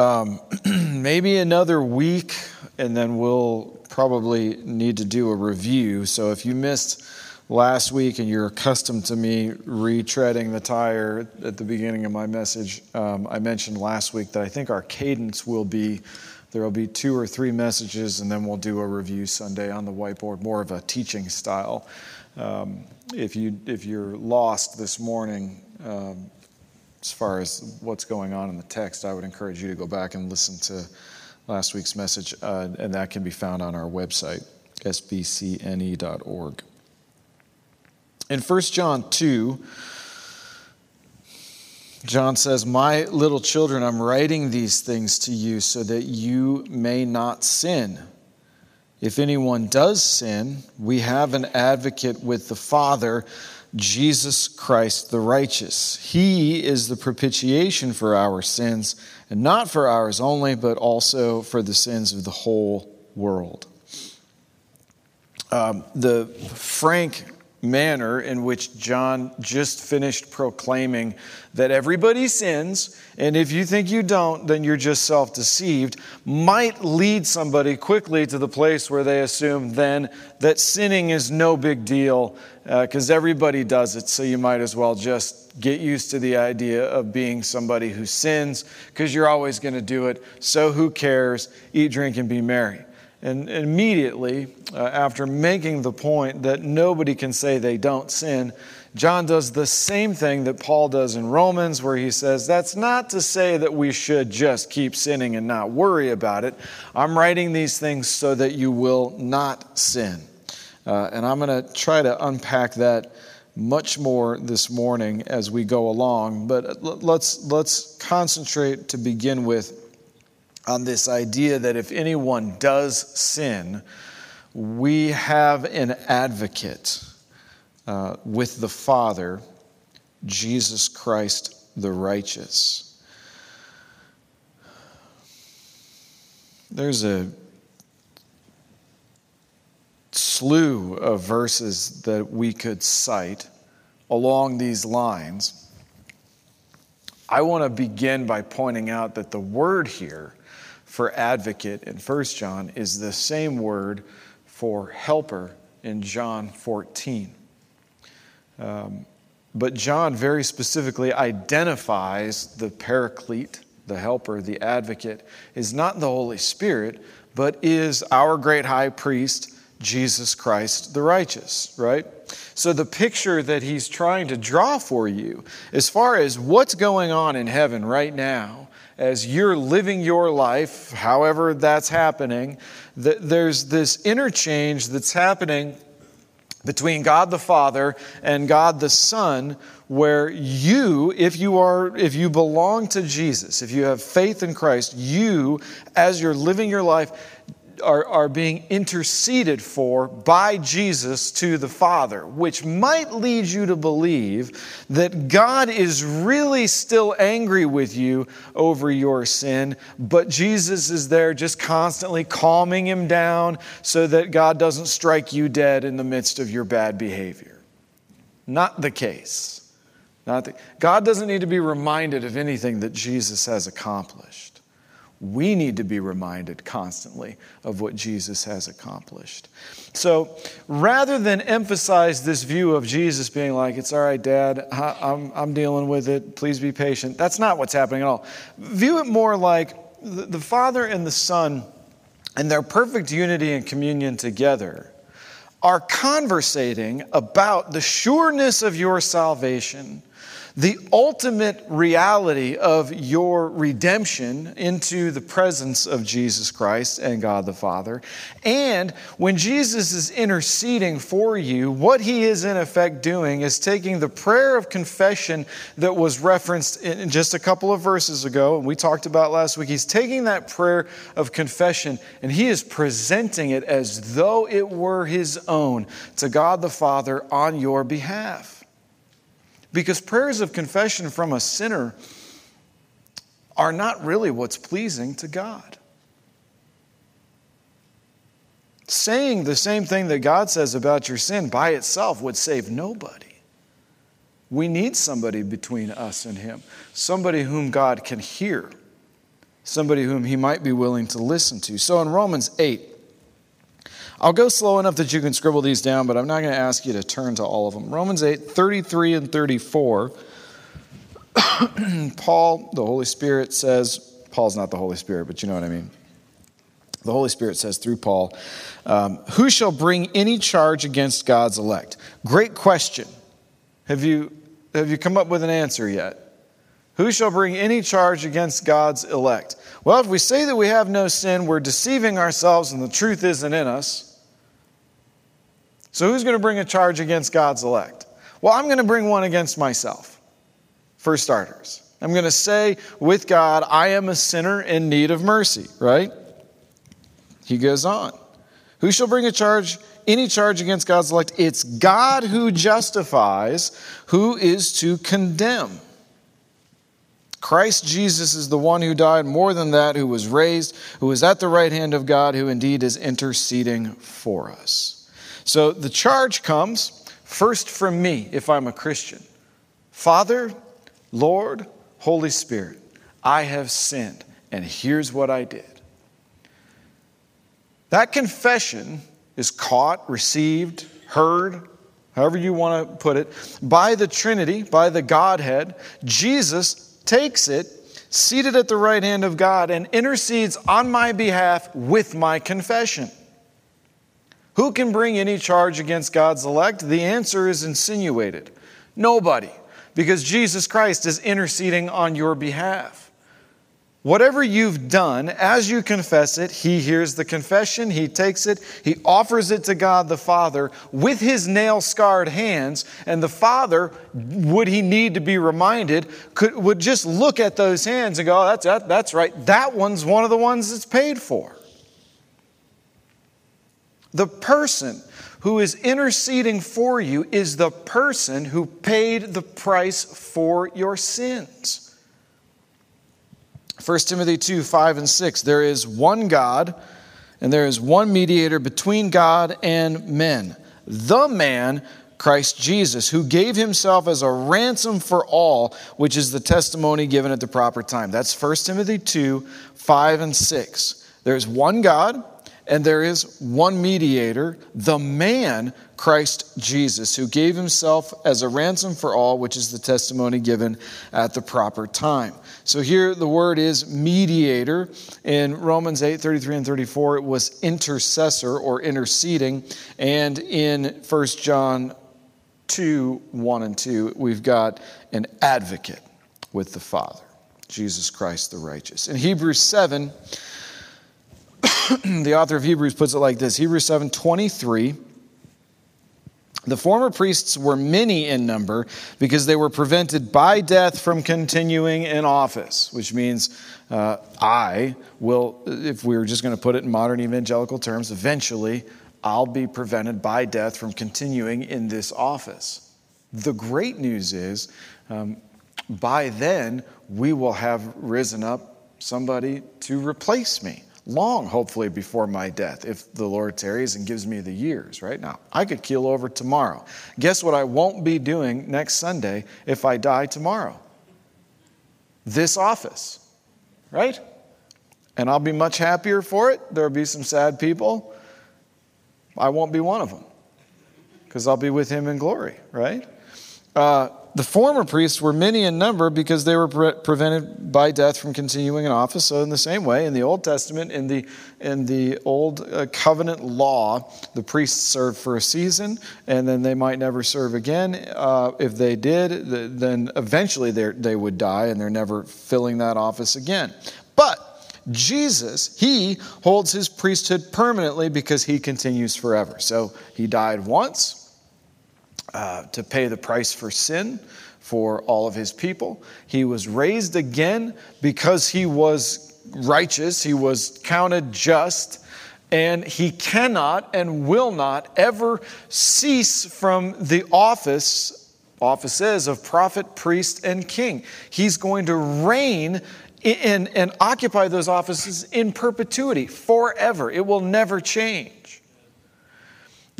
um, maybe another week, and then we'll probably need to do a review. So if you missed last week and you're accustomed to me retreading the tire at the beginning of my message, um, I mentioned last week that I think our cadence will be there will be two or three messages, and then we'll do a review Sunday on the whiteboard, more of a teaching style. Um, if, you, if you're lost this morning, um, as far as what's going on in the text, I would encourage you to go back and listen to last week's message, uh, and that can be found on our website, sbcne.org. In 1 John 2, John says, My little children, I'm writing these things to you so that you may not sin. If anyone does sin, we have an advocate with the Father, Jesus Christ the righteous. He is the propitiation for our sins, and not for ours only, but also for the sins of the whole world. Um, the frank manner in which John just finished proclaiming that everybody sins, and if you think you don't, then you're just self deceived, might lead somebody quickly to the place where they assume then that sinning is no big deal because uh, everybody does it, so you might as well just get used to the idea of being somebody who sins because you're always going to do it, so who cares? Eat, drink, and be merry. And immediately, uh, after making the point that nobody can say they don't sin, John does the same thing that Paul does in Romans, where he says, That's not to say that we should just keep sinning and not worry about it. I'm writing these things so that you will not sin. Uh, and I'm going to try to unpack that much more this morning as we go along. But let's, let's concentrate to begin with on this idea that if anyone does sin, we have an advocate uh, with the Father, Jesus Christ the righteous. There's a slew of verses that we could cite along these lines. I want to begin by pointing out that the word here for advocate in 1 John is the same word for helper in John 14. Um, but John very specifically identifies the paraclete, the helper, the advocate, is not the Holy Spirit, but is our great high priest, Jesus Christ the righteous, right? So the picture that he's trying to draw for you, as far as what's going on in heaven right now, as you're living your life, however that's happening, that there's this interchange that's happening between God the Father and God the Son where you if you are if you belong to Jesus if you have faith in Christ you as you're living your life are, are being interceded for by Jesus to the Father, which might lead you to believe that God is really still angry with you over your sin, but Jesus is there just constantly calming him down so that God doesn't strike you dead in the midst of your bad behavior. Not the case. Not the, God doesn't need to be reminded of anything that Jesus has accomplished we need to be reminded constantly of what Jesus has accomplished. So rather than emphasize this view of Jesus being like, it's all right, Dad, I'm, I'm dealing with it, please be patient, that's not what's happening at all. View it more like the Father and the Son and their perfect unity and communion together are conversating about the sureness of your salvation the ultimate reality of your redemption into the presence of Jesus Christ and God the Father. And when Jesus is interceding for you, what he is in effect doing is taking the prayer of confession that was referenced in just a couple of verses ago, and we talked about last week. He's taking that prayer of confession and he is presenting it as though it were his own to God the Father on your behalf. Because prayers of confession from a sinner are not really what's pleasing to God. Saying the same thing that God says about your sin by itself would save nobody. We need somebody between us and Him, somebody whom God can hear. somebody whom he might be willing to listen to. So in Romans 8, I'll go slow enough that you can scribble these down, but I'm not going to ask you to turn to all of them. Romans 8, 33 and 34. Paul, the Holy Spirit says, Paul's not the Holy Spirit, but you know what I mean. The Holy Spirit says through Paul, um, Who shall bring any charge against God's elect? Great question. Have you, have you come up with an answer yet? Who shall bring any charge against God's elect? Well, if we say that we have no sin, we're deceiving ourselves and the truth isn't in us. So, who's going to bring a charge against God's elect? Well, I'm going to bring one against myself, for starters. I'm going to say with God, I am a sinner in need of mercy, right? He goes on. Who shall bring a charge, any charge against God's elect? It's God who justifies, who is to condemn. Christ Jesus is the one who died, more than that, who was raised, who is at the right hand of God, who indeed is interceding for us. So the charge comes first from me if I'm a Christian Father, Lord, Holy Spirit, I have sinned, and here's what I did. That confession is caught, received, heard, however you want to put it, by the Trinity, by the Godhead. Jesus takes it, seated at the right hand of God, and intercedes on my behalf with my confession. Who can bring any charge against God's elect? The answer is insinuated nobody, because Jesus Christ is interceding on your behalf. Whatever you've done, as you confess it, He hears the confession, He takes it, He offers it to God the Father with His nail scarred hands, and the Father, would He need to be reminded, could, would just look at those hands and go, oh, that's, that, that's right, that one's one of the ones that's paid for. The person who is interceding for you is the person who paid the price for your sins. 1 Timothy 2 5 and 6. There is one God, and there is one mediator between God and men, the man, Christ Jesus, who gave himself as a ransom for all, which is the testimony given at the proper time. That's 1 Timothy 2 5 and 6. There's one God and there is one mediator, the man, Christ Jesus, who gave himself as a ransom for all, which is the testimony given at the proper time. So here the word is mediator. In Romans 8 33 and 34, it was intercessor or interceding. And in 1 John 2 1 and 2, we've got an advocate with the Father, Jesus Christ the righteous. In Hebrews 7, the author of Hebrews puts it like this Hebrews 7 23. The former priests were many in number because they were prevented by death from continuing in office, which means uh, I will, if we were just going to put it in modern evangelical terms, eventually I'll be prevented by death from continuing in this office. The great news is um, by then we will have risen up somebody to replace me long, hopefully, before my death, if the Lord tarries and gives me the years, right? Now, I could keel over tomorrow. Guess what I won't be doing next Sunday if I die tomorrow? This office, right? And I'll be much happier for it. There'll be some sad people. I won't be one of them because I'll be with him in glory, right? Uh, the former priests were many in number because they were pre- prevented by death from continuing in office. So, in the same way, in the Old Testament, in the, in the Old uh, Covenant law, the priests served for a season and then they might never serve again. Uh, if they did, then eventually they would die and they're never filling that office again. But Jesus, he holds his priesthood permanently because he continues forever. So, he died once uh, to pay the price for sin for all of his people. He was raised again because he was righteous, he was counted just, and he cannot and will not ever cease from the office offices of prophet, priest, and king. He's going to reign in, and occupy those offices in perpetuity, forever. It will never change.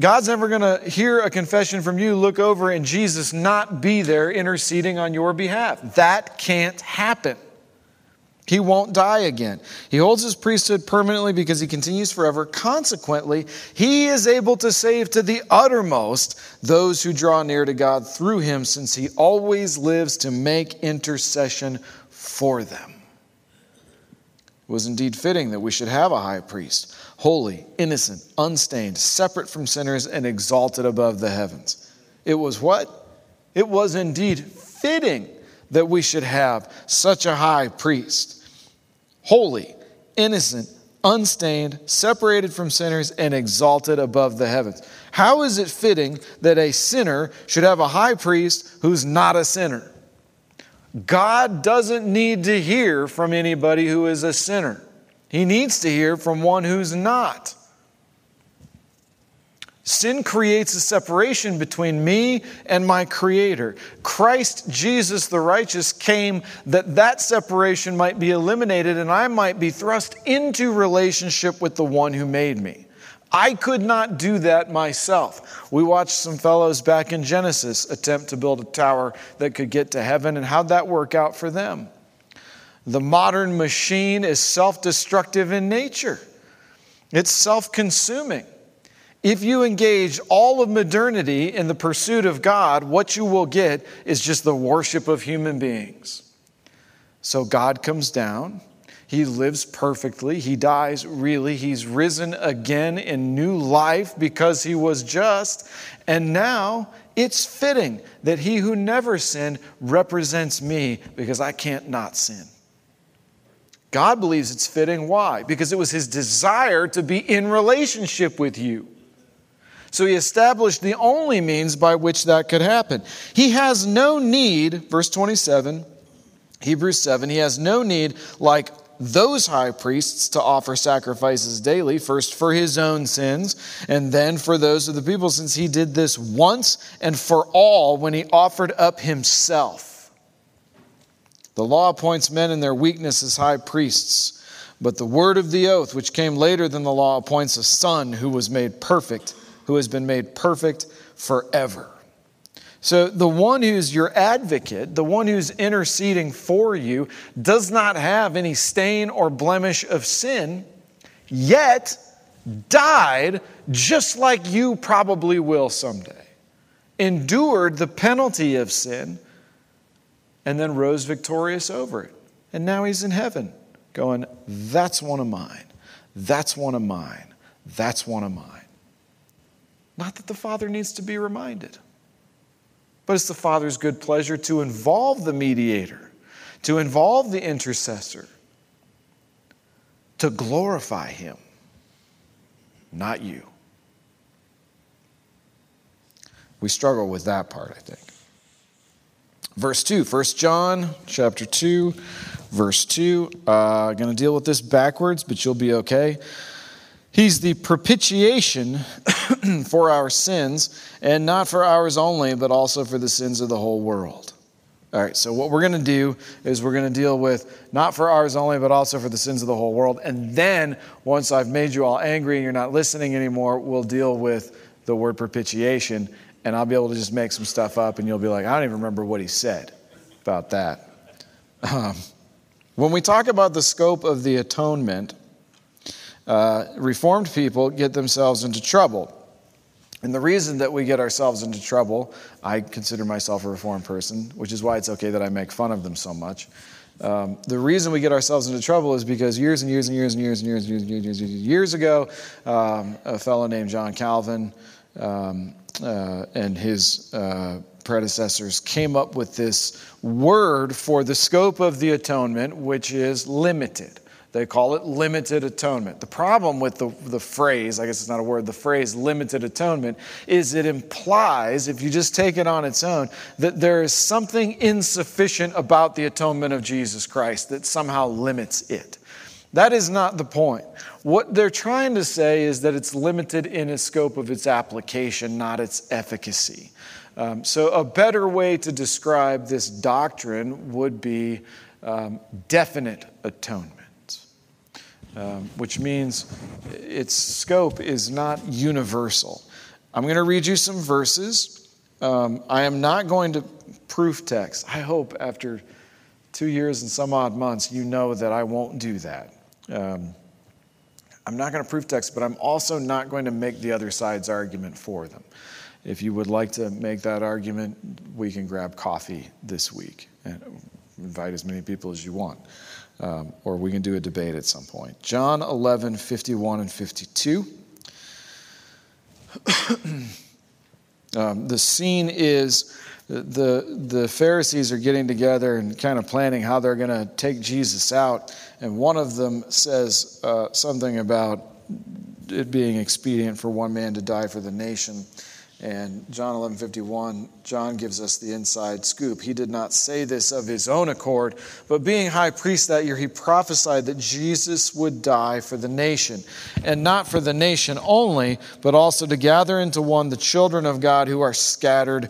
God's never going to hear a confession from you, look over, and Jesus not be there interceding on your behalf. That can't happen. He won't die again. He holds his priesthood permanently because he continues forever. Consequently, he is able to save to the uttermost those who draw near to God through him, since he always lives to make intercession for them. It was indeed fitting that we should have a high priest, holy, innocent, unstained, separate from sinners, and exalted above the heavens. It was what? It was indeed fitting that we should have such a high priest holy, innocent, unstained, separated from sinners, and exalted above the heavens. How is it fitting that a sinner should have a high priest who's not a sinner? God doesn't need to hear from anybody who is a sinner. He needs to hear from one who's not. Sin creates a separation between me and my Creator. Christ Jesus the righteous came that that separation might be eliminated and I might be thrust into relationship with the one who made me. I could not do that myself. We watched some fellows back in Genesis attempt to build a tower that could get to heaven, and how'd that work out for them? The modern machine is self destructive in nature, it's self consuming. If you engage all of modernity in the pursuit of God, what you will get is just the worship of human beings. So God comes down. He lives perfectly. He dies really. He's risen again in new life because he was just. And now it's fitting that he who never sinned represents me because I can't not sin. God believes it's fitting. Why? Because it was his desire to be in relationship with you. So he established the only means by which that could happen. He has no need, verse 27, Hebrews 7, he has no need, like those high priests, to offer sacrifices daily, first for his own sins, and then for those of the people, since he did this once and for all when he offered up himself. The law appoints men in their weakness as high priests. But the word of the oath, which came later than the law, appoints a son who was made perfect who has been made perfect forever. So, the one who's your advocate, the one who's interceding for you, does not have any stain or blemish of sin, yet died just like you probably will someday, endured the penalty of sin, and then rose victorious over it. And now he's in heaven going, That's one of mine. That's one of mine. That's one of mine. Not that the Father needs to be reminded, but it's the Father's good pleasure to involve the mediator, to involve the intercessor, to glorify Him, not you. We struggle with that part, I think. Verse 2, 1 John chapter 2, verse 2. Uh, going to deal with this backwards, but you'll be okay. He's the propitiation for our sins, and not for ours only, but also for the sins of the whole world. All right, so what we're going to do is we're going to deal with not for ours only, but also for the sins of the whole world. And then, once I've made you all angry and you're not listening anymore, we'll deal with the word propitiation. And I'll be able to just make some stuff up, and you'll be like, I don't even remember what he said about that. Um, when we talk about the scope of the atonement, uh, Reformed people get themselves into trouble. And the reason that we get ourselves into trouble, I consider myself a Reformed person, which is why it's okay that I make fun of them so much. Um, the reason we get ourselves into trouble is because years and years and years and years and years and years, and years, and years, years ago, um, a fellow named John Calvin um, uh, and his uh, predecessors came up with this word for the scope of the atonement, which is limited. They call it limited atonement. The problem with the, the phrase, I guess it's not a word, the phrase limited atonement, is it implies, if you just take it on its own, that there is something insufficient about the atonement of Jesus Christ that somehow limits it. That is not the point. What they're trying to say is that it's limited in its scope of its application, not its efficacy. Um, so, a better way to describe this doctrine would be um, definite atonement um, which means its scope is not universal. I'm going to read you some verses. Um, I am not going to proof text. I hope after two years and some odd months, you know that I won't do that. Um, I'm not going to proof text, but I'm also not going to make the other side's argument for them. If you would like to make that argument, we can grab coffee this week and invite as many people as you want. Um, or we can do a debate at some point. John 11, 51 and 52. um, the scene is the, the Pharisees are getting together and kind of planning how they're going to take Jesus out. And one of them says uh, something about it being expedient for one man to die for the nation. And John 11:51, John gives us the inside scoop. He did not say this of his own accord, but being high priest that year, he prophesied that Jesus would die for the nation, and not for the nation only, but also to gather into one the children of God who are scattered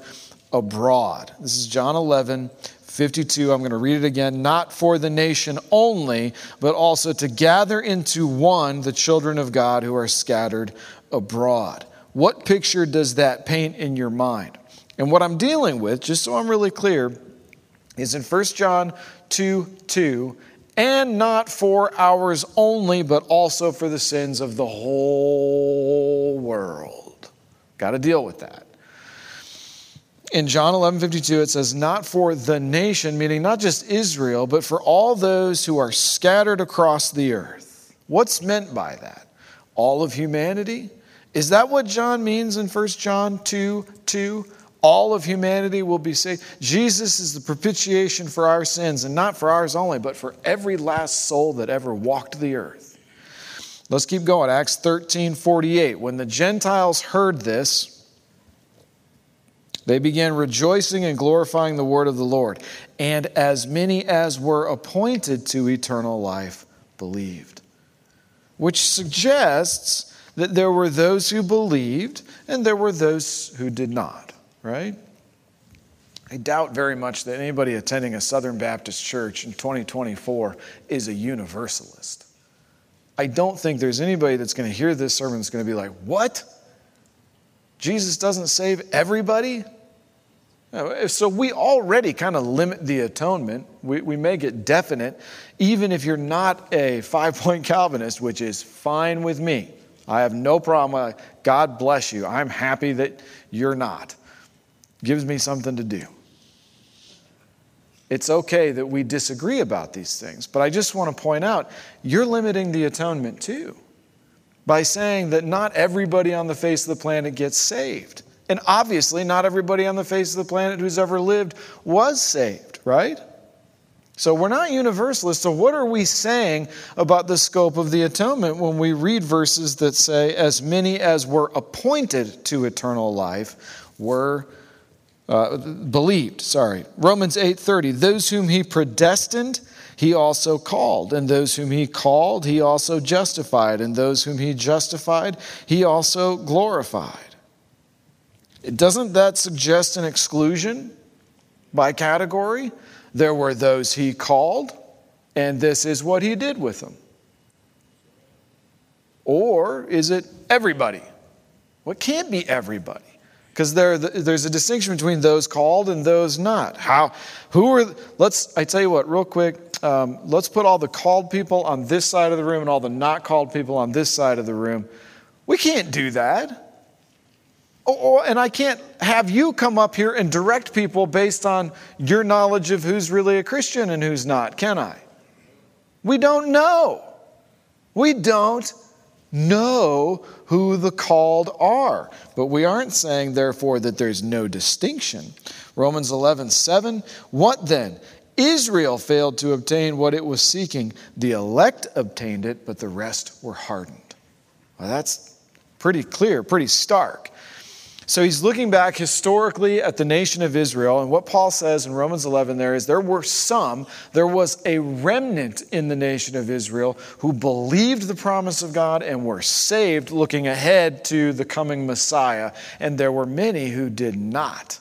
abroad. This is John 11, 52. I'm going to read it again. Not for the nation only, but also to gather into one the children of God who are scattered abroad. What picture does that paint in your mind? And what I'm dealing with, just so I'm really clear, is in 1 John 2 2, and not for ours only, but also for the sins of the whole world. Got to deal with that. In John 11 52, it says, Not for the nation, meaning not just Israel, but for all those who are scattered across the earth. What's meant by that? All of humanity? Is that what John means in 1 John 2 2? All of humanity will be saved. Jesus is the propitiation for our sins, and not for ours only, but for every last soul that ever walked the earth. Let's keep going. Acts 13 48. When the Gentiles heard this, they began rejoicing and glorifying the word of the Lord. And as many as were appointed to eternal life believed. Which suggests that there were those who believed and there were those who did not, right? I doubt very much that anybody attending a Southern Baptist church in 2024 is a universalist. I don't think there's anybody that's going to hear this sermon that's going to be like, What? Jesus doesn't save everybody? Eh, so we already kind of limit the atonement. We, we make it definite, even if you're not a five point Calvinist, which is fine with me. I have no problem. God bless you. I'm happy that you're not. Gives me something to do. It's okay that we disagree about these things, but I just want to point out you're limiting the atonement too by saying that not everybody on the face of the planet gets saved. And obviously, not everybody on the face of the planet who's ever lived was saved, right? So we're not universalists. So, what are we saying about the scope of the atonement when we read verses that say, as many as were appointed to eternal life were uh, believed? Sorry. Romans 8:30. Those whom he predestined, he also called. And those whom he called, he also justified. And those whom he justified, he also glorified. Doesn't that suggest an exclusion by category? There were those he called, and this is what he did with them. Or is it everybody? Well, it can't be everybody because there, there's a distinction between those called and those not. How, who are, let's, I tell you what, real quick, um, let's put all the called people on this side of the room and all the not called people on this side of the room. We can't do that. Oh, oh, and I can't have you come up here and direct people based on your knowledge of who's really a Christian and who's not, can I? We don't know. We don't know who the called are. But we aren't saying, therefore, that there's no distinction. Romans 11, 7. What then? Israel failed to obtain what it was seeking. The elect obtained it, but the rest were hardened. Well, that's pretty clear, pretty stark. So he's looking back historically at the nation of Israel, and what Paul says in Romans 11 there is there were some, there was a remnant in the nation of Israel who believed the promise of God and were saved looking ahead to the coming Messiah, and there were many who did not.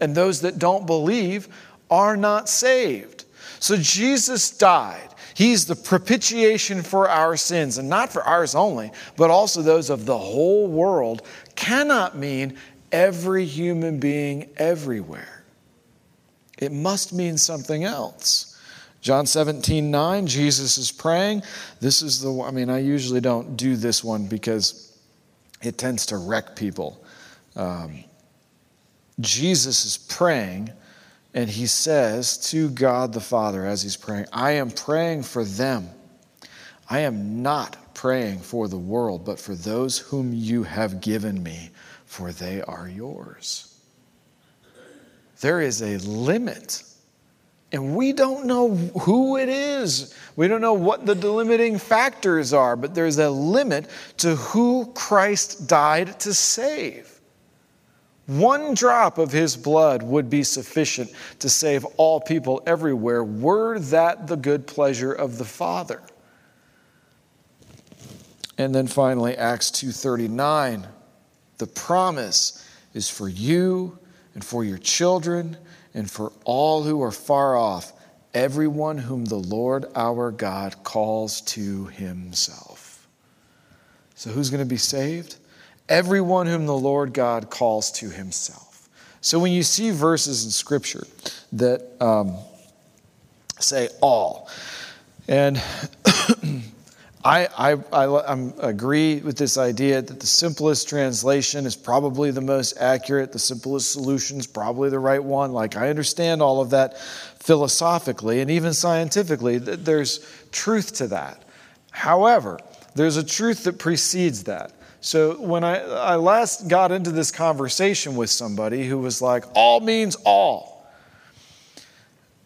And those that don't believe are not saved. So Jesus died. He's the propitiation for our sins, and not for ours only, but also those of the whole world cannot mean every human being everywhere. It must mean something else. John 17, 9, Jesus is praying. This is the I mean, I usually don't do this one because it tends to wreck people. Um, Jesus is praying, and he says to God the Father as he's praying, I am praying for them. I am not praying for the world, but for those whom you have given me, for they are yours. There is a limit. And we don't know who it is. We don't know what the delimiting factors are, but there's a limit to who Christ died to save. One drop of his blood would be sufficient to save all people everywhere, were that the good pleasure of the Father. And then finally Acts 2:39 the promise is for you and for your children and for all who are far off everyone whom the Lord our God calls to himself. So who's going to be saved? Everyone whom the Lord God calls to himself. So when you see verses in Scripture that um, say all, and I, I, I agree with this idea that the simplest translation is probably the most accurate, the simplest solution is probably the right one. Like, I understand all of that philosophically and even scientifically, there's truth to that. However, there's a truth that precedes that. So, when I, I last got into this conversation with somebody who was like, all means all.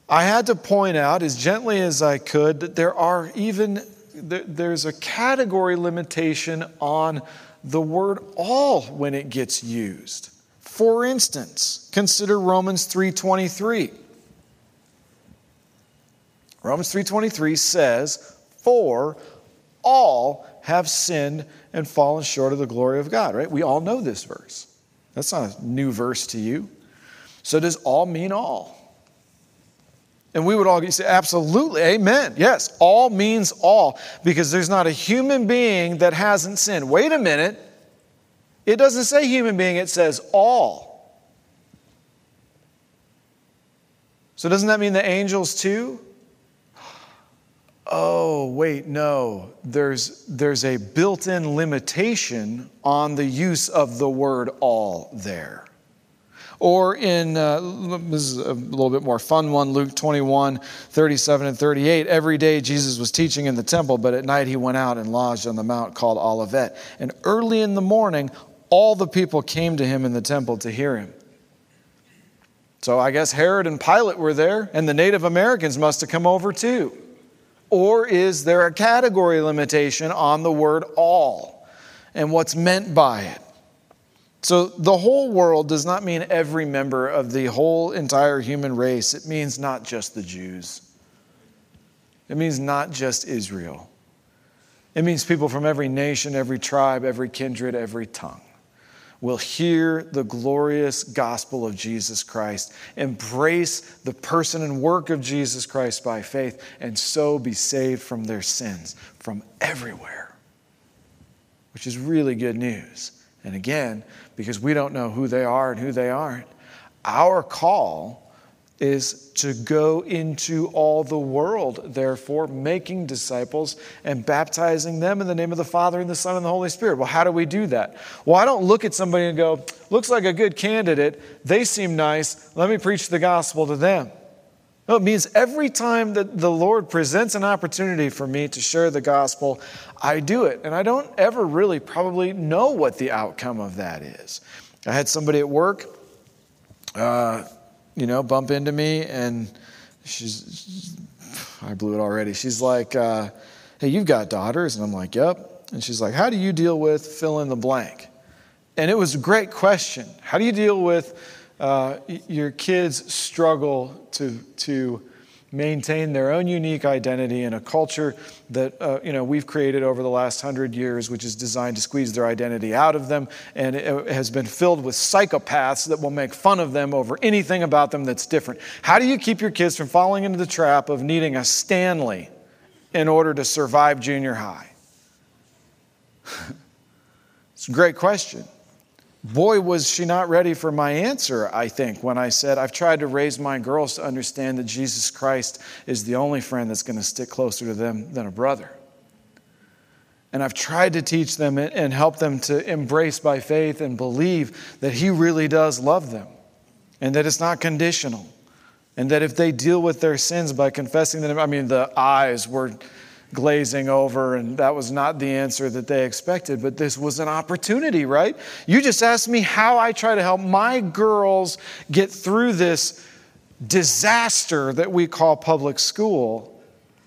I had to point out as gently as I could that there are even there's a category limitation on the word all when it gets used. For instance, consider Romans 3:23. Romans 3:23 says, "For all have sinned and fallen short of the glory of God." Right? We all know this verse. That's not a new verse to you. So does all mean all? And we would all say, absolutely, amen. Yes, all means all, because there's not a human being that hasn't sinned. Wait a minute. It doesn't say human being, it says all. So doesn't that mean the angels too? Oh, wait, no. There's, there's a built in limitation on the use of the word all there. Or in, uh, this is a little bit more fun one, Luke 21, 37 and 38. Every day Jesus was teaching in the temple, but at night he went out and lodged on the mount called Olivet. And early in the morning, all the people came to him in the temple to hear him. So I guess Herod and Pilate were there, and the Native Americans must have come over too. Or is there a category limitation on the word all and what's meant by it? So, the whole world does not mean every member of the whole entire human race. It means not just the Jews. It means not just Israel. It means people from every nation, every tribe, every kindred, every tongue will hear the glorious gospel of Jesus Christ, embrace the person and work of Jesus Christ by faith, and so be saved from their sins from everywhere, which is really good news. And again, because we don't know who they are and who they aren't, our call is to go into all the world, therefore, making disciples and baptizing them in the name of the Father and the Son and the Holy Spirit. Well, how do we do that? Well, I don't look at somebody and go, looks like a good candidate. They seem nice. Let me preach the gospel to them. No, it means every time that the Lord presents an opportunity for me to share the gospel, I do it. And I don't ever really probably know what the outcome of that is. I had somebody at work, uh, you know, bump into me, and she's, I blew it already. She's like, uh, hey, you've got daughters. And I'm like, yep. And she's like, how do you deal with fill in the blank? And it was a great question. How do you deal with uh, your kids struggle to, to maintain their own unique identity in a culture that uh, you know we've created over the last hundred years, which is designed to squeeze their identity out of them, and it has been filled with psychopaths that will make fun of them over anything about them that's different. How do you keep your kids from falling into the trap of needing a Stanley in order to survive junior high? it's a great question. Boy, was she not ready for my answer, I think, when I said, I've tried to raise my girls to understand that Jesus Christ is the only friend that's going to stick closer to them than a brother. And I've tried to teach them and help them to embrace by faith and believe that He really does love them and that it's not conditional. And that if they deal with their sins by confessing them, I mean, the eyes were glazing over, and that was not the answer that they expected, but this was an opportunity, right? You just asked me how I try to help my girls get through this disaster that we call public school.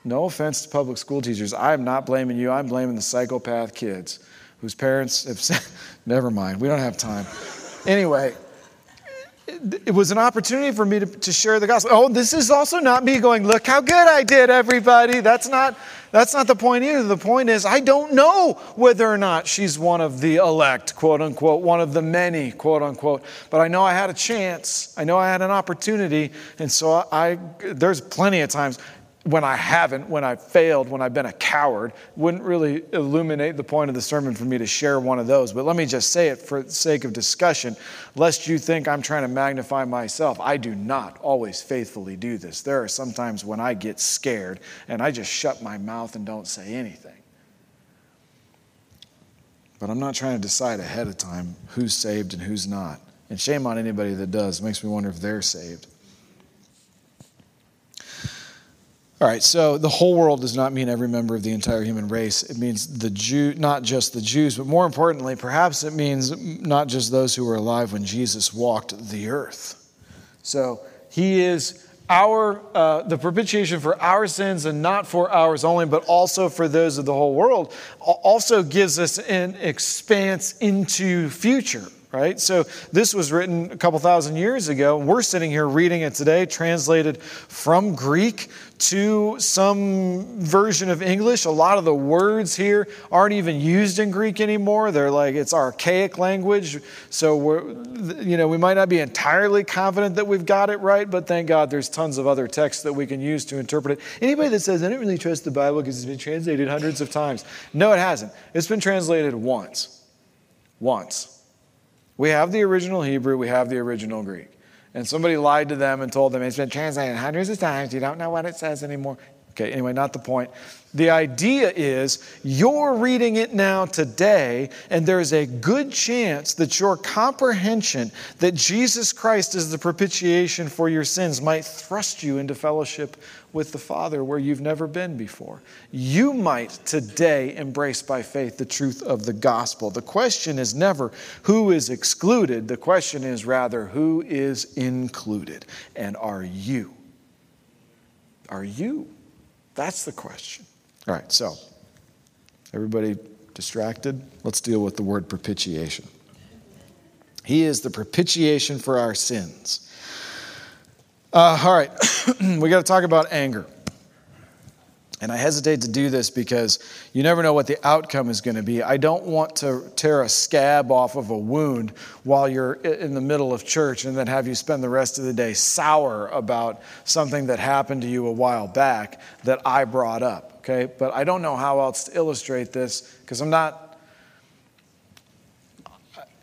No offense to public school teachers. I am not blaming you, I'm blaming the psychopath kids whose parents have said, never mind, we don't have time. Anyway, it was an opportunity for me to, to share the gospel. Oh, this is also not me going, look how good I did, everybody. That's not, that's not the point either. The point is, I don't know whether or not she's one of the elect, quote unquote, one of the many, quote unquote. But I know I had a chance. I know I had an opportunity. And so I, there's plenty of times when I haven't, when I've failed, when I've been a coward, wouldn't really illuminate the point of the sermon for me to share one of those. But let me just say it for the sake of discussion, lest you think I'm trying to magnify myself. I do not always faithfully do this. There are some times when I get scared and I just shut my mouth and don't say anything. But I'm not trying to decide ahead of time who's saved and who's not. And shame on anybody that does. It makes me wonder if they're saved. All right, so the whole world does not mean every member of the entire human race. It means the Jew, not just the Jews, but more importantly, perhaps it means not just those who were alive when Jesus walked the earth. So he is our uh, the propitiation for our sins and not for ours only, but also for those of the whole world. Also gives us an expanse into future right? So this was written a couple thousand years ago. We're sitting here reading it today, translated from Greek to some version of English. A lot of the words here aren't even used in Greek anymore. They're like it's archaic language. So we're, you know, we might not be entirely confident that we've got it right, but thank God there's tons of other texts that we can use to interpret it. Anybody that says I don't really trust the Bible because it's been translated hundreds of times, no, it hasn't. It's been translated once. Once. We have the original Hebrew, we have the original Greek. And somebody lied to them and told them it's been translated hundreds of times, you don't know what it says anymore. Okay, anyway, not the point. The idea is you're reading it now today, and there's a good chance that your comprehension that Jesus Christ is the propitiation for your sins might thrust you into fellowship with the Father where you've never been before. You might today embrace by faith the truth of the gospel. The question is never who is excluded, the question is rather who is included. And are you? Are you? That's the question. All right, so everybody distracted? Let's deal with the word propitiation. He is the propitiation for our sins. Uh, all right, we got to talk about anger. And I hesitate to do this because you never know what the outcome is going to be. I don't want to tear a scab off of a wound while you're in the middle of church and then have you spend the rest of the day sour about something that happened to you a while back that I brought up. Okay? But I don't know how else to illustrate this because I'm not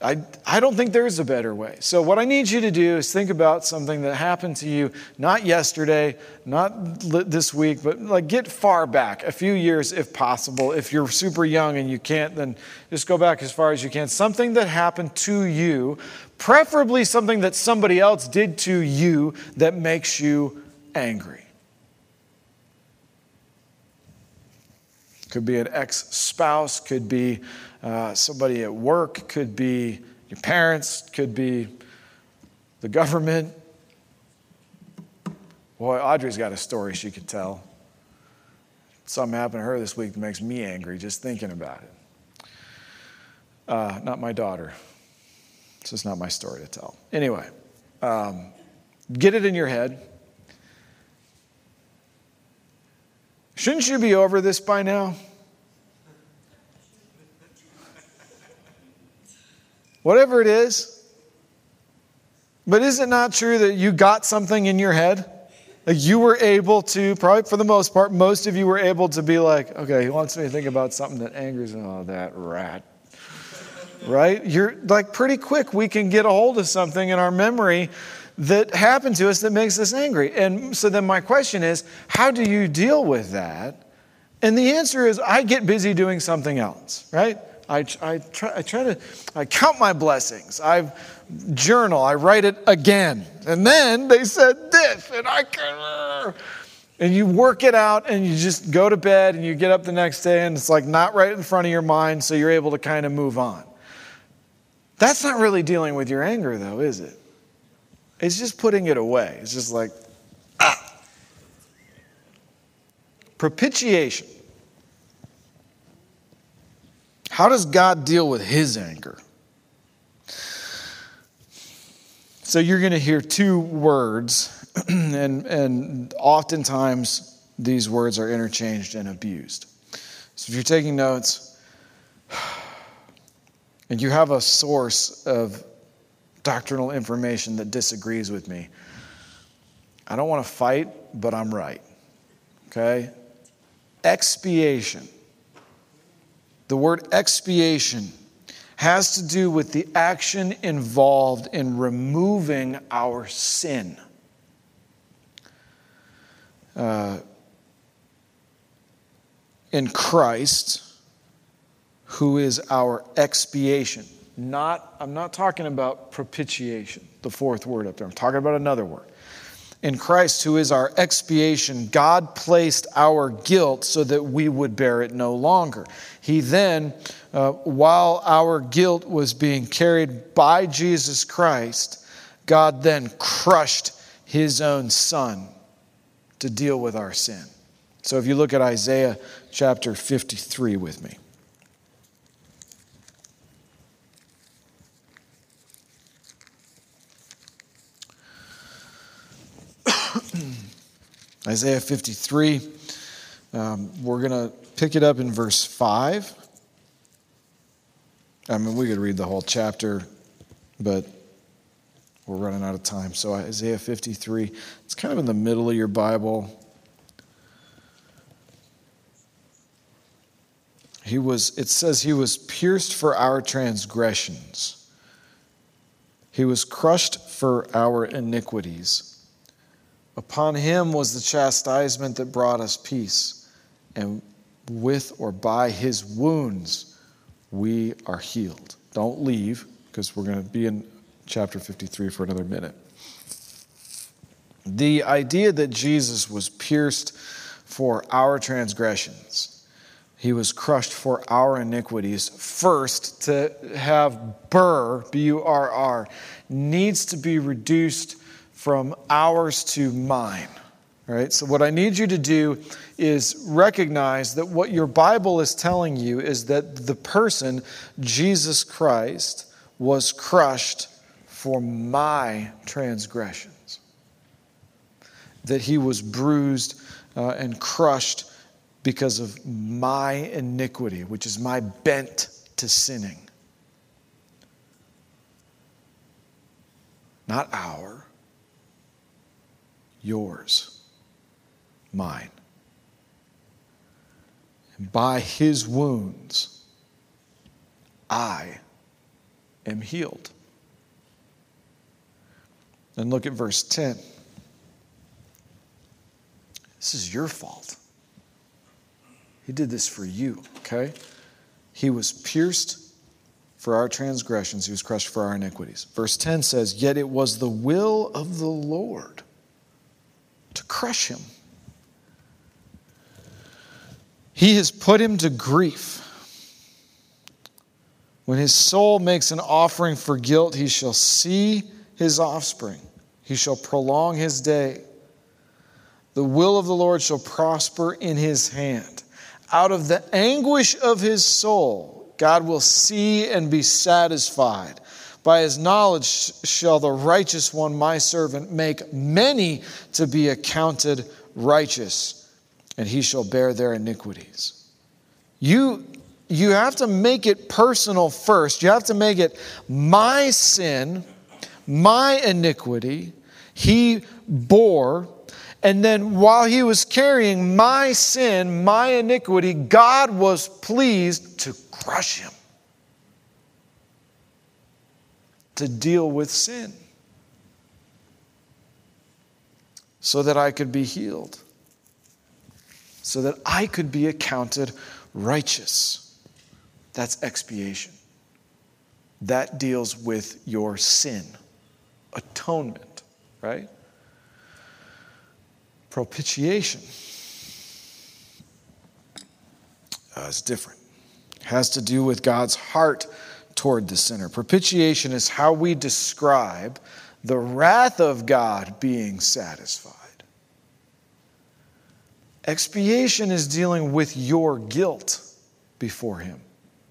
I, I don't think there's a better way. So, what I need you to do is think about something that happened to you not yesterday, not this week, but like get far back, a few years if possible. If you're super young and you can't, then just go back as far as you can. Something that happened to you, preferably something that somebody else did to you that makes you angry. Could be an ex spouse, could be uh, somebody at work, could be your parents, could be the government. Boy, Audrey's got a story she could tell. Something happened to her this week that makes me angry just thinking about it. Uh, not my daughter. This is not my story to tell. Anyway, um, get it in your head. Shouldn't you be over this by now? Whatever it is. But is it not true that you got something in your head? Like you were able to, probably for the most part, most of you were able to be like, okay, he wants me to think about something that angers him. Oh, that rat. right? You're like pretty quick, we can get a hold of something in our memory that happened to us that makes us angry. And so then my question is, how do you deal with that? And the answer is, I get busy doing something else, right? I, I, try, I try to I count my blessings. I journal. I write it again. And then they said this, and I can. And you work it out, and you just go to bed, and you get up the next day, and it's like not right in front of your mind, so you're able to kind of move on. That's not really dealing with your anger, though, is it? It's just putting it away. It's just like, ah. Propitiation. How does God deal with his anger? So you're going to hear two words, and, and oftentimes these words are interchanged and abused. So if you're taking notes and you have a source of doctrinal information that disagrees with me, I don't want to fight, but I'm right. Okay? Expiation. The word expiation has to do with the action involved in removing our sin. Uh, in Christ, who is our expiation. Not, I'm not talking about propitiation, the fourth word up there. I'm talking about another word. In Christ, who is our expiation, God placed our guilt so that we would bear it no longer. He then uh, while our guilt was being carried by Jesus Christ, God then crushed his own son to deal with our sin. So if you look at Isaiah chapter 53 with me. Isaiah 53, um, we're going to pick it up in verse 5. I mean, we could read the whole chapter, but we're running out of time. So, Isaiah 53, it's kind of in the middle of your Bible. He was, it says, he was pierced for our transgressions, he was crushed for our iniquities. Upon him was the chastisement that brought us peace, and with or by his wounds we are healed. Don't leave because we're going to be in chapter 53 for another minute. The idea that Jesus was pierced for our transgressions, he was crushed for our iniquities. First, to have burr, B U R R, needs to be reduced from ours to mine. Right? So, what I need you to do is recognize that what your Bible is telling you is that the person, Jesus Christ, was crushed for my transgressions, that he was bruised uh, and crushed because of my iniquity, which is my bent to sinning. Not our, yours mine. And by his wounds, I am healed. And look at verse 10. This is your fault. He did this for you, okay? He was pierced for our transgressions, he was crushed for our iniquities. Verse 10 says, Yet it was the will of the Lord to crush him. He has put him to grief. When his soul makes an offering for guilt, he shall see his offspring. He shall prolong his day. The will of the Lord shall prosper in his hand. Out of the anguish of his soul, God will see and be satisfied. By his knowledge shall the righteous one, my servant, make many to be accounted righteous and he shall bear their iniquities. You, you have to make it personal first. You have to make it my sin, my iniquity, he bore. And then while he was carrying my sin, my iniquity, God was pleased to crush him. To deal with sin so that I could be healed, so that I could be accounted righteous. That's expiation. That deals with your sin, atonement, right? Propitiation uh, is different. It has to do with God's heart toward the sinner. Propitiation is how we describe the wrath of God being satisfied. Expiation is dealing with your guilt before Him.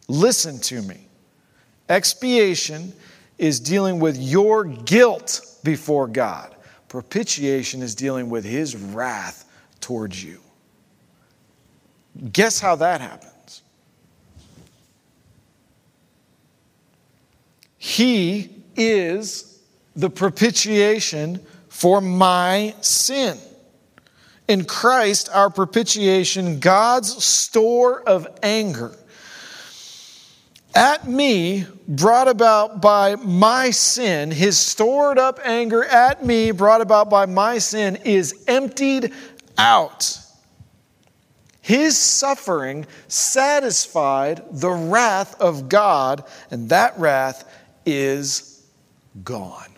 Listen to me. Expiation is dealing with your guilt before God. Propitiation is dealing with His wrath towards you. Guess how that happens? He is the propitiation for my sin. In Christ, our propitiation, God's store of anger at me, brought about by my sin, his stored up anger at me, brought about by my sin, is emptied out. His suffering satisfied the wrath of God, and that wrath is gone.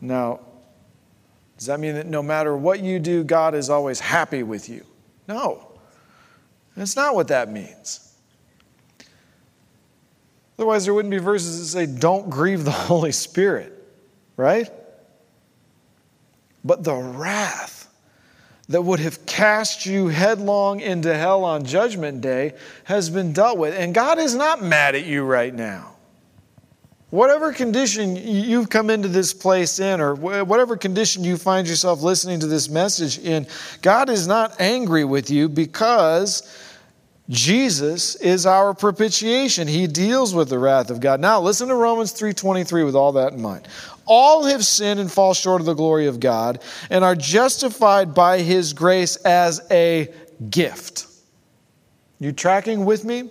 Now, does that mean that no matter what you do, God is always happy with you? No. That's not what that means. Otherwise, there wouldn't be verses that say, don't grieve the Holy Spirit, right? But the wrath that would have cast you headlong into hell on Judgment Day has been dealt with. And God is not mad at you right now. Whatever condition you've come into this place in, or whatever condition you find yourself listening to this message in, God is not angry with you because Jesus is our propitiation. He deals with the wrath of God. Now, listen to Romans 3:23 with all that in mind. All have sinned and fall short of the glory of God and are justified by his grace as a gift. You tracking with me?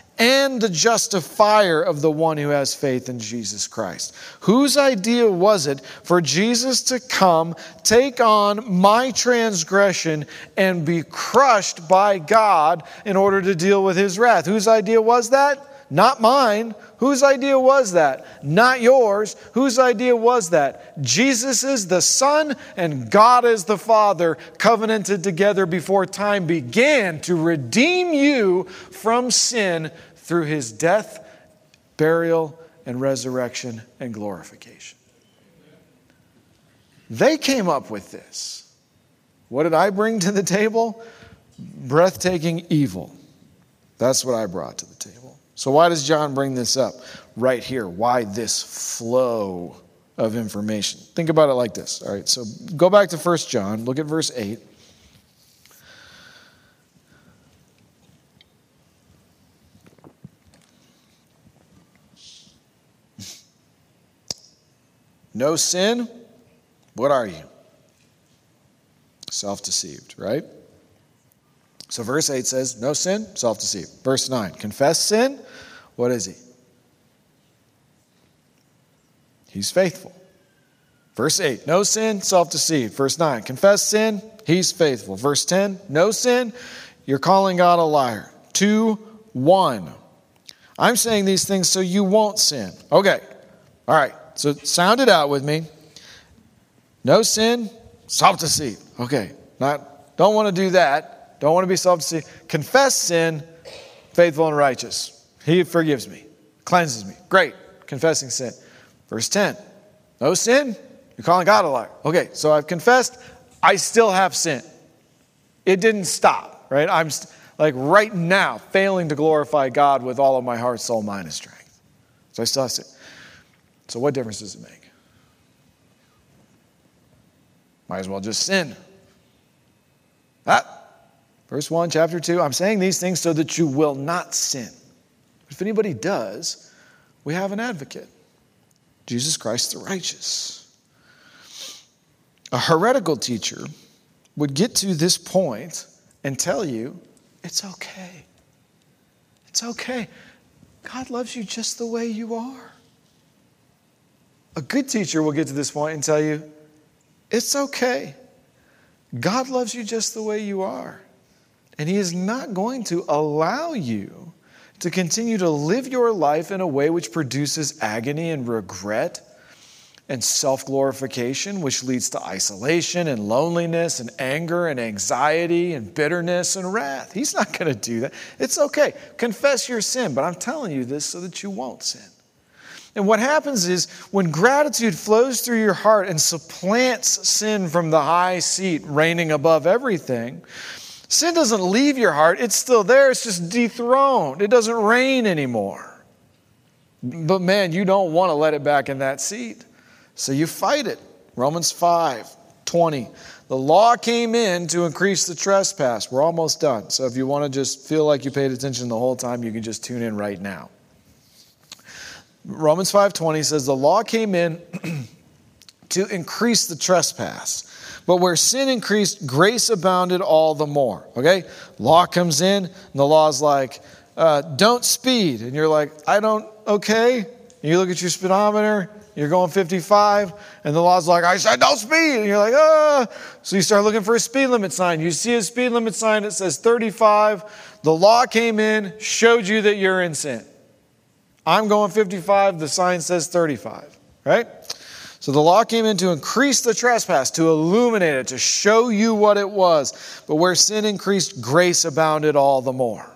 and the justifier of the one who has faith in Jesus Christ. Whose idea was it for Jesus to come, take on my transgression, and be crushed by God in order to deal with his wrath? Whose idea was that? Not mine. Whose idea was that? Not yours. Whose idea was that? Jesus is the Son and God is the Father, covenanted together before time began to redeem you from sin through his death, burial, and resurrection and glorification. They came up with this. What did I bring to the table? Breathtaking evil. That's what I brought to the table. So, why does John bring this up right here? Why this flow of information? Think about it like this. All right, so go back to 1 John, look at verse 8. No sin, what are you? Self deceived, right? So verse 8 says, No sin, self deceived. Verse 9, confess sin, what is he? He's faithful. Verse 8, no sin, self deceived. Verse 9, confess sin, he's faithful. Verse 10, no sin, you're calling God a liar. 2 1. I'm saying these things so you won't sin. Okay, all right. So sound it out with me. No sin, self deceit. Okay, not don't want to do that. Don't want to be self deceived. Confess sin, faithful and righteous. He forgives me, cleanses me. Great, confessing sin. Verse 10. No sin, you're calling God a liar. Okay, so I've confessed, I still have sin. It didn't stop, right? I'm st- like right now failing to glorify God with all of my heart, soul, mind, and strength. So I still have sin. So what difference does it make? Might as well just sin. Ah, verse 1, chapter 2 I'm saying these things so that you will not sin. If anybody does, we have an advocate Jesus Christ the righteous. A heretical teacher would get to this point and tell you it's okay. It's okay. God loves you just the way you are. A good teacher will get to this point and tell you it's okay. God loves you just the way you are. And He is not going to allow you to continue to live your life in a way which produces agony and regret and self glorification, which leads to isolation and loneliness and anger and anxiety and bitterness and wrath. He's not going to do that. It's okay. Confess your sin, but I'm telling you this so that you won't sin. And what happens is when gratitude flows through your heart and supplants sin from the high seat reigning above everything, sin doesn't leave your heart. It's still there, it's just dethroned. It doesn't reign anymore. But man, you don't want to let it back in that seat. So you fight it. Romans 5 20. The law came in to increase the trespass. We're almost done. So if you want to just feel like you paid attention the whole time, you can just tune in right now. Romans 5:20 says the law came in to increase the trespass. But where sin increased, grace abounded all the more. Okay? Law comes in, and the law's like, uh, don't speed. And you're like, I don't, okay. And you look at your speedometer, you're going 55, and the law's like, I said don't speed. And you're like, ah. So you start looking for a speed limit sign. You see a speed limit sign that says 35. The law came in, showed you that you're in sin. I'm going 55, the sign says 35, right? So the law came in to increase the trespass, to illuminate it, to show you what it was. But where sin increased, grace abounded all the more.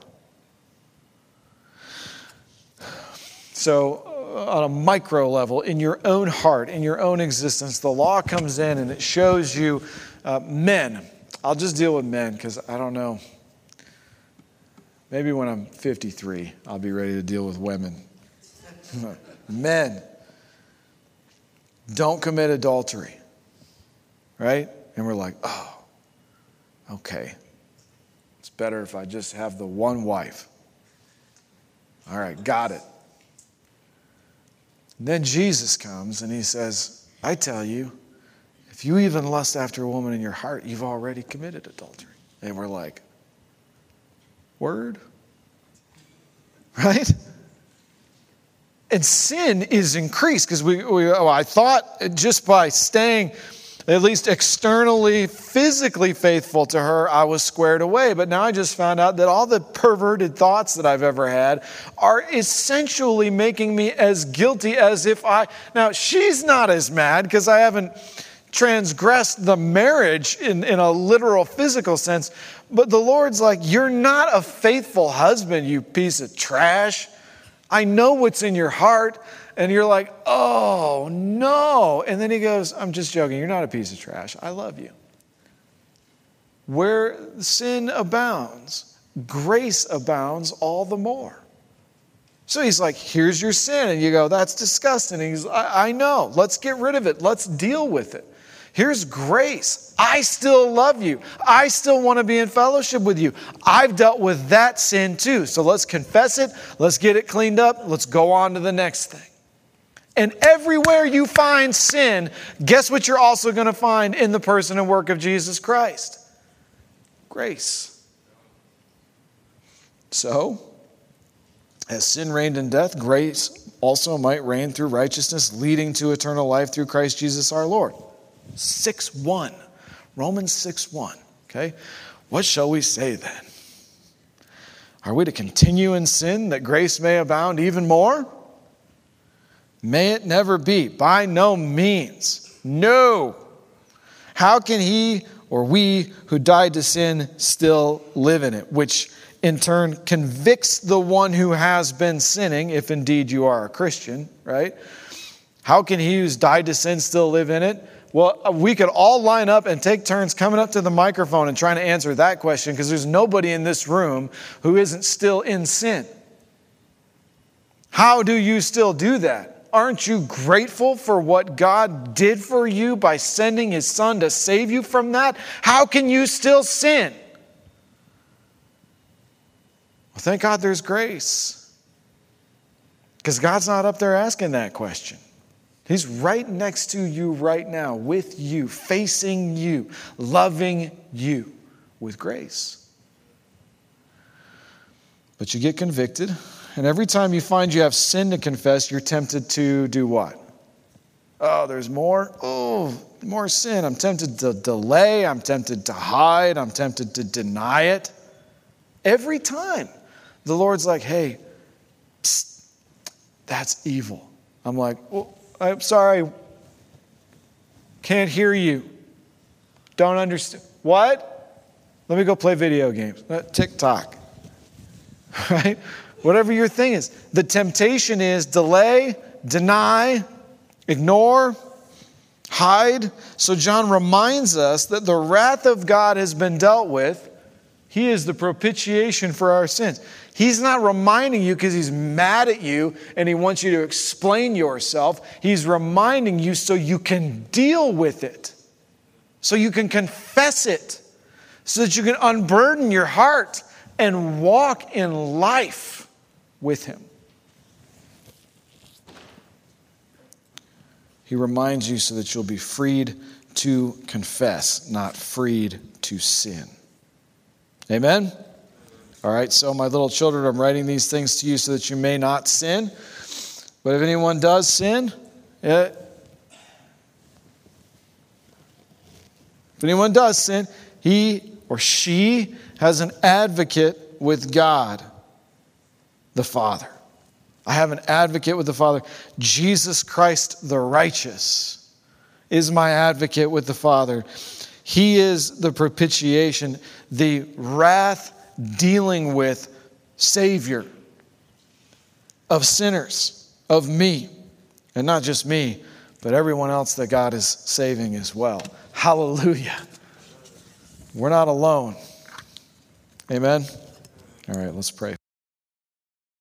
So, uh, on a micro level, in your own heart, in your own existence, the law comes in and it shows you uh, men. I'll just deal with men because I don't know. Maybe when I'm 53, I'll be ready to deal with women. Men, don't commit adultery. Right? And we're like, oh, okay. It's better if I just have the one wife. All right, got it. And then Jesus comes and he says, I tell you, if you even lust after a woman in your heart, you've already committed adultery. And we're like, word? Right? And sin is increased because we, we oh, I thought just by staying at least externally, physically faithful to her, I was squared away. But now I just found out that all the perverted thoughts that I've ever had are essentially making me as guilty as if I. Now, she's not as mad because I haven't transgressed the marriage in, in a literal physical sense. But the Lord's like, You're not a faithful husband, you piece of trash. I know what's in your heart. And you're like, oh no. And then he goes, I'm just joking. You're not a piece of trash. I love you. Where sin abounds, grace abounds all the more. So he's like, here's your sin. And you go, that's disgusting. And he's, I, I know. Let's get rid of it. Let's deal with it. Here's grace. I still love you. I still want to be in fellowship with you. I've dealt with that sin too. So let's confess it. Let's get it cleaned up. Let's go on to the next thing. And everywhere you find sin, guess what you're also going to find in the person and work of Jesus Christ? Grace. So, as sin reigned in death, grace also might reign through righteousness, leading to eternal life through Christ Jesus our Lord. 6 1. Romans 6 1. Okay? What shall we say then? Are we to continue in sin that grace may abound even more? May it never be. By no means. No. How can he or we who died to sin still live in it? Which in turn convicts the one who has been sinning, if indeed you are a Christian, right? How can he who's died to sin still live in it? Well, uh, we could all line up and take turns coming up to the microphone and trying to answer that question because there's nobody in this room who isn't still in sin. How do you still do that? Aren't you grateful for what God did for you by sending his son to save you from that? How can you still sin? Well, thank God there's grace. Because God's not up there asking that question. He's right next to you right now, with you, facing you, loving you with grace. But you get convicted, and every time you find you have sin to confess, you're tempted to do what? Oh, there's more? Oh, more sin. I'm tempted to delay. I'm tempted to hide. I'm tempted to deny it. Every time. The Lord's like, hey, psst, that's evil. I'm like, well, I'm sorry. Can't hear you. Don't understand. What? Let me go play video games. Uh, TikTok. Right? Whatever your thing is. The temptation is delay, deny, ignore, hide. So John reminds us that the wrath of God has been dealt with. He is the propitiation for our sins. He's not reminding you because he's mad at you and he wants you to explain yourself. He's reminding you so you can deal with it, so you can confess it, so that you can unburden your heart and walk in life with him. He reminds you so that you'll be freed to confess, not freed to sin. Amen? All right, so my little children, I'm writing these things to you so that you may not sin. But if anyone does sin, it, eh, if anyone does sin, he or she has an advocate with God, the Father. I have an advocate with the Father. Jesus Christ, the righteous, is my advocate with the Father. He is the propitiation, the wrath dealing with Savior of sinners, of me, and not just me, but everyone else that God is saving as well. Hallelujah. We're not alone. Amen. All right, let's pray.